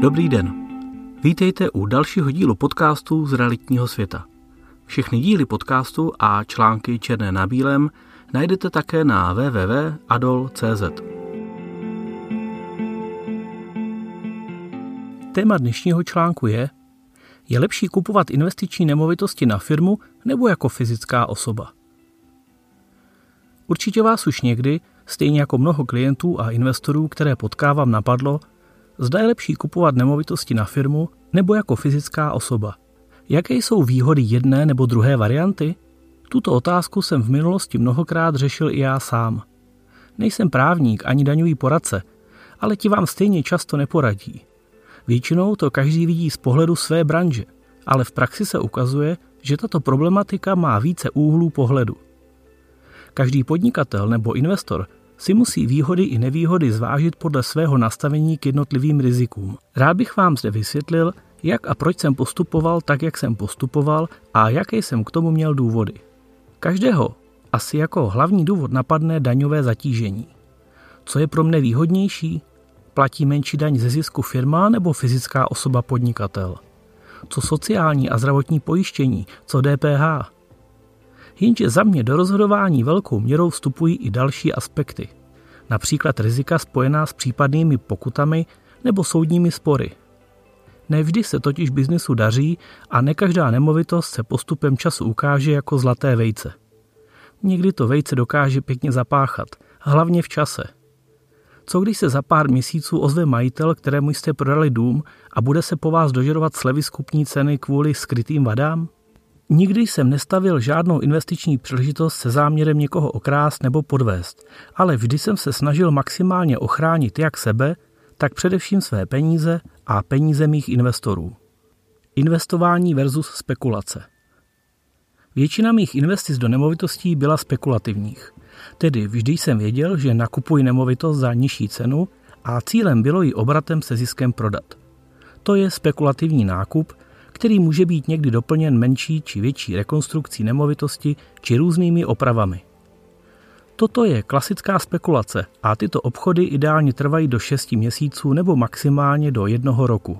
Dobrý den. Vítejte u dalšího dílu podcastu z realitního světa. Všechny díly podcastu a články černé na bílém najdete také na www.adol.cz. Téma dnešního článku je, je lepší kupovat investiční nemovitosti na firmu nebo jako fyzická osoba. Určitě vás už někdy, stejně jako mnoho klientů a investorů, které potkávám, napadlo, zda je lepší kupovat nemovitosti na firmu nebo jako fyzická osoba. Jaké jsou výhody jedné nebo druhé varianty? Tuto otázku jsem v minulosti mnohokrát řešil i já sám. Nejsem právník ani daňový poradce, ale ti vám stejně často neporadí. Většinou to každý vidí z pohledu své branže, ale v praxi se ukazuje, že tato problematika má více úhlů pohledu. Každý podnikatel nebo investor si musí výhody i nevýhody zvážit podle svého nastavení k jednotlivým rizikům. Rád bych vám zde vysvětlil, jak a proč jsem postupoval tak, jak jsem postupoval a jaké jsem k tomu měl důvody. Každého asi jako hlavní důvod napadne daňové zatížení. Co je pro mne výhodnější? Platí menší daň ze zisku firma nebo fyzická osoba podnikatel? Co sociální a zdravotní pojištění? Co DPH? Jenže za mě do rozhodování velkou měrou vstupují i další aspekty, například rizika spojená s případnými pokutami nebo soudními spory. Nevždy se totiž biznesu daří a ne každá nemovitost se postupem času ukáže jako zlaté vejce. Někdy to vejce dokáže pěkně zapáchat, hlavně v čase. Co když se za pár měsíců ozve majitel, kterému jste prodali dům a bude se po vás dožadovat slevy skupní ceny kvůli skrytým vadám? Nikdy jsem nestavil žádnou investiční příležitost se záměrem někoho okrást nebo podvést, ale vždy jsem se snažil maximálně ochránit jak sebe, tak především své peníze a peníze mých investorů. Investování versus spekulace. Většina mých investic do nemovitostí byla spekulativních. Tedy vždy jsem věděl, že nakupuji nemovitost za nižší cenu a cílem bylo ji obratem se ziskem prodat. To je spekulativní nákup, který může být někdy doplněn menší či větší rekonstrukcí nemovitosti či různými opravami. Toto je klasická spekulace a tyto obchody ideálně trvají do 6 měsíců nebo maximálně do jednoho roku.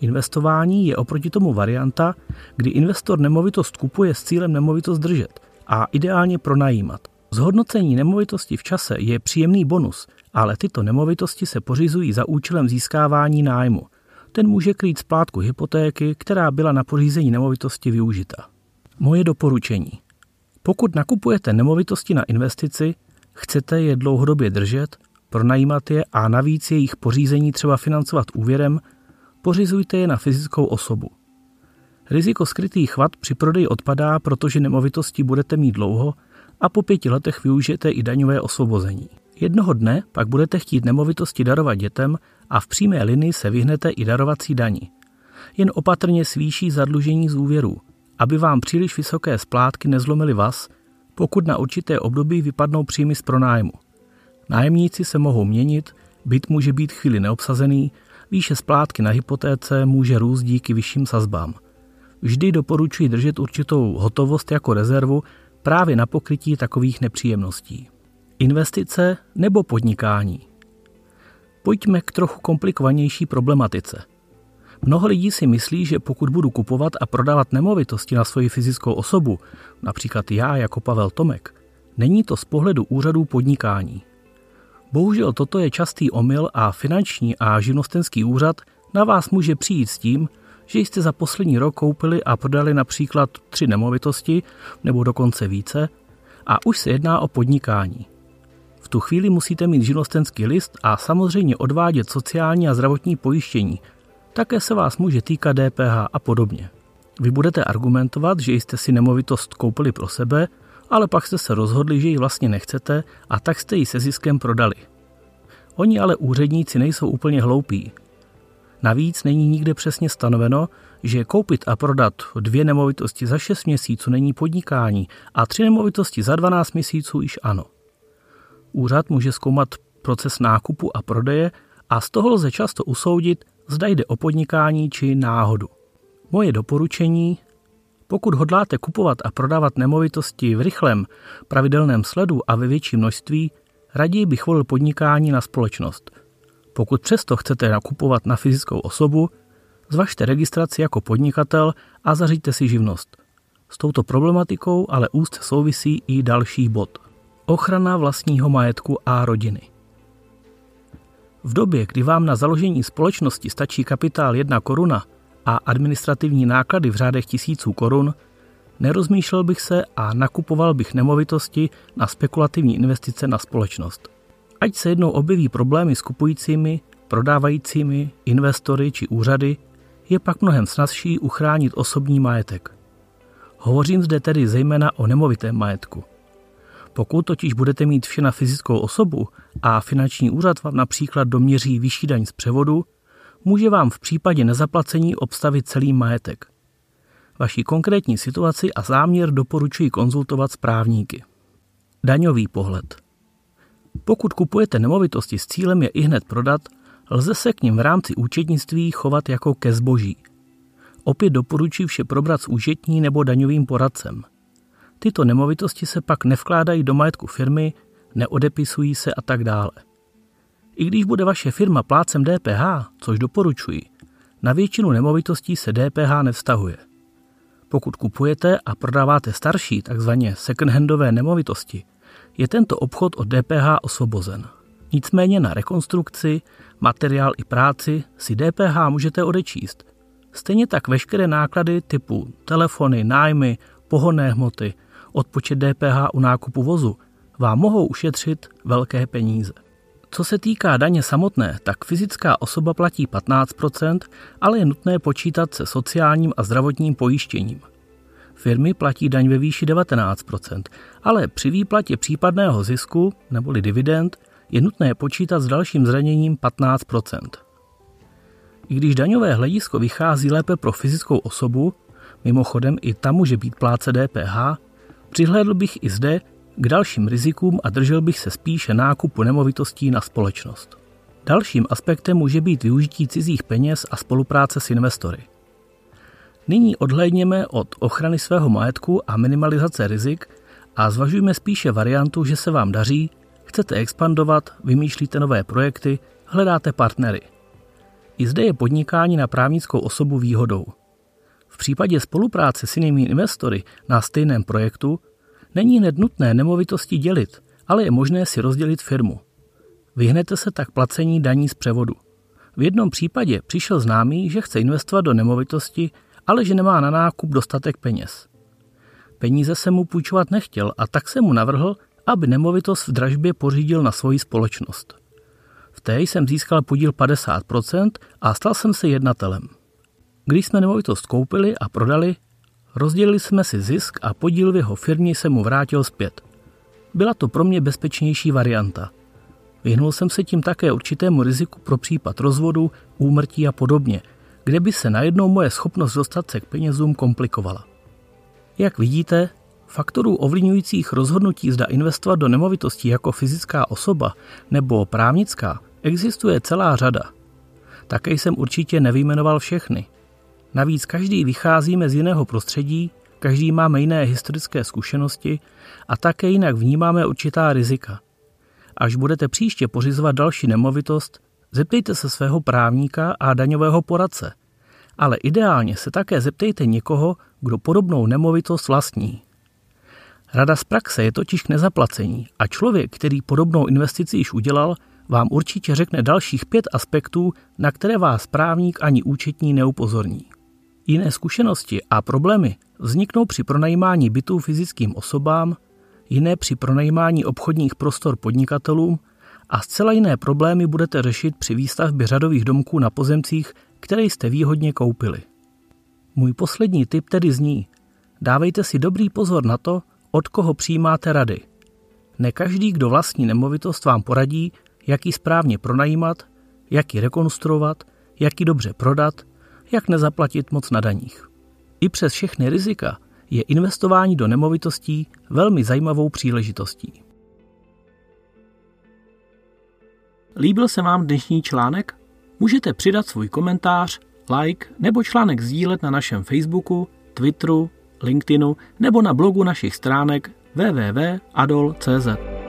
Investování je oproti tomu varianta, kdy investor nemovitost kupuje s cílem nemovitost držet a ideálně pronajímat. Zhodnocení nemovitosti v čase je příjemný bonus, ale tyto nemovitosti se pořizují za účelem získávání nájmu – ten může krýt splátku hypotéky, která byla na pořízení nemovitosti využita. Moje doporučení. Pokud nakupujete nemovitosti na investici, chcete je dlouhodobě držet, pronajímat je a navíc jejich pořízení třeba financovat úvěrem, pořizujte je na fyzickou osobu. Riziko skrytých vad při prodeji odpadá, protože nemovitosti budete mít dlouho a po pěti letech využijete i daňové osvobození. Jednoho dne pak budete chtít nemovitosti darovat dětem a v přímé linii se vyhnete i darovací dani. Jen opatrně svýší zadlužení z úvěrů, aby vám příliš vysoké splátky nezlomily vás, pokud na určité období vypadnou příjmy z pronájmu. Nájemníci se mohou měnit, byt může být chvíli neobsazený, výše splátky na hypotéce může růst díky vyšším sazbám. Vždy doporučuji držet určitou hotovost jako rezervu právě na pokrytí takových nepříjemností. Investice nebo podnikání. Pojďme k trochu komplikovanější problematice. Mnoho lidí si myslí, že pokud budu kupovat a prodávat nemovitosti na svoji fyzickou osobu, například já jako Pavel Tomek, není to z pohledu úřadů podnikání. Bohužel toto je častý omyl a finanční a živnostenský úřad na vás může přijít s tím, že jste za poslední rok koupili a prodali například tři nemovitosti nebo dokonce více a už se jedná o podnikání tu chvíli musíte mít živnostenský list a samozřejmě odvádět sociální a zdravotní pojištění. Také se vás může týkat DPH a podobně. Vy budete argumentovat, že jste si nemovitost koupili pro sebe, ale pak jste se rozhodli, že ji vlastně nechcete a tak jste ji se ziskem prodali. Oni ale úředníci nejsou úplně hloupí. Navíc není nikde přesně stanoveno, že koupit a prodat dvě nemovitosti za 6 měsíců není podnikání a tři nemovitosti za 12 měsíců již ano. Úřad může zkoumat proces nákupu a prodeje a z toho lze často usoudit, zda jde o podnikání či náhodu. Moje doporučení pokud hodláte kupovat a prodávat nemovitosti v rychlém, pravidelném sledu a ve větším množství, raději bych volil podnikání na společnost. Pokud přesto chcete nakupovat na fyzickou osobu, zvažte registraci jako podnikatel a zařiďte si živnost. S touto problematikou ale úzce souvisí i další bod. Ochrana vlastního majetku a rodiny. V době, kdy vám na založení společnosti stačí kapitál 1 koruna a administrativní náklady v řádech tisíců korun, nerozmýšlel bych se a nakupoval bych nemovitosti na spekulativní investice na společnost. Ať se jednou objeví problémy s kupujícími, prodávajícími, investory či úřady, je pak mnohem snazší uchránit osobní majetek. Hovořím zde tedy zejména o nemovitém majetku. Pokud totiž budete mít vše na fyzickou osobu a finanční úřad vám například doměří vyšší daň z převodu, může vám v případě nezaplacení obstavit celý majetek. Vaší konkrétní situaci a záměr doporučuji konzultovat s právníky. Daňový pohled. Pokud kupujete nemovitosti s cílem je i hned prodat, lze se k ním v rámci účetnictví chovat jako ke zboží. Opět doporučuji vše probrat s účetní nebo daňovým poradcem. Tyto nemovitosti se pak nevkládají do majetku firmy, neodepisují se a tak dále. I když bude vaše firma plácem DPH, což doporučuji, na většinu nemovitostí se DPH nevztahuje. Pokud kupujete a prodáváte starší, takzvaně second-handové nemovitosti, je tento obchod od DPH osvobozen. Nicméně na rekonstrukci, materiál i práci si DPH můžete odečíst. Stejně tak veškeré náklady typu telefony, nájmy, pohonné hmoty, odpočet DPH u nákupu vozu vám mohou ušetřit velké peníze. Co se týká daně samotné, tak fyzická osoba platí 15%, ale je nutné počítat se sociálním a zdravotním pojištěním. Firmy platí daň ve výši 19%, ale při výplatě případného zisku neboli dividend je nutné počítat s dalším zraněním 15%. I když daňové hledisko vychází lépe pro fyzickou osobu, mimochodem i tam může být pláce DPH, přihlédl bych i zde k dalším rizikům a držel bych se spíše nákupu nemovitostí na společnost. Dalším aspektem může být využití cizích peněz a spolupráce s investory. Nyní odhlédněme od ochrany svého majetku a minimalizace rizik a zvažujme spíše variantu, že se vám daří, chcete expandovat, vymýšlíte nové projekty, hledáte partnery. I zde je podnikání na právnickou osobu výhodou. V případě spolupráce s jinými investory na stejném projektu není hned nutné nemovitosti dělit, ale je možné si rozdělit firmu. Vyhnete se tak placení daní z převodu. V jednom případě přišel známý, že chce investovat do nemovitosti, ale že nemá na nákup dostatek peněz. Peníze se mu půjčovat nechtěl a tak se mu navrhl, aby nemovitost v dražbě pořídil na svoji společnost. V té jsem získal podíl 50% a stal jsem se jednatelem. Když jsme nemovitost koupili a prodali, rozdělili jsme si zisk a podíl v jeho firmě se mu vrátil zpět. Byla to pro mě bezpečnější varianta. Vyhnul jsem se tím také určitému riziku pro případ rozvodu, úmrtí a podobně, kde by se najednou moje schopnost dostat se k penězům komplikovala. Jak vidíte, faktorů ovlivňujících rozhodnutí zda investovat do nemovitostí jako fyzická osoba nebo právnická existuje celá řada. Také jsem určitě nevyjmenoval všechny. Navíc každý vycházíme z jiného prostředí, každý máme jiné historické zkušenosti a také jinak vnímáme určitá rizika. Až budete příště pořizovat další nemovitost, Zeptejte se svého právníka a daňového poradce. Ale ideálně se také zeptejte někoho, kdo podobnou nemovitost vlastní. Rada z praxe je totiž k nezaplacení a člověk, který podobnou investici již udělal, vám určitě řekne dalších pět aspektů, na které vás právník ani účetní neupozorní. Jiné zkušenosti a problémy vzniknou při pronajímání bytů fyzickým osobám, jiné při pronajímání obchodních prostor podnikatelům a zcela jiné problémy budete řešit při výstavbě řadových domků na pozemcích, které jste výhodně koupili. Můj poslední tip tedy zní, dávejte si dobrý pozor na to, od koho přijímáte rady. Ne každý, kdo vlastní nemovitost, vám poradí, jak ji správně pronajímat, jak ji rekonstruovat, jak ji dobře prodat, jak nezaplatit moc na daních. I přes všechny rizika je investování do nemovitostí velmi zajímavou příležitostí. Líbil se vám dnešní článek? Můžete přidat svůj komentář, like nebo článek sdílet na našem Facebooku, Twitteru, LinkedInu nebo na blogu našich stránek www.adol.cz.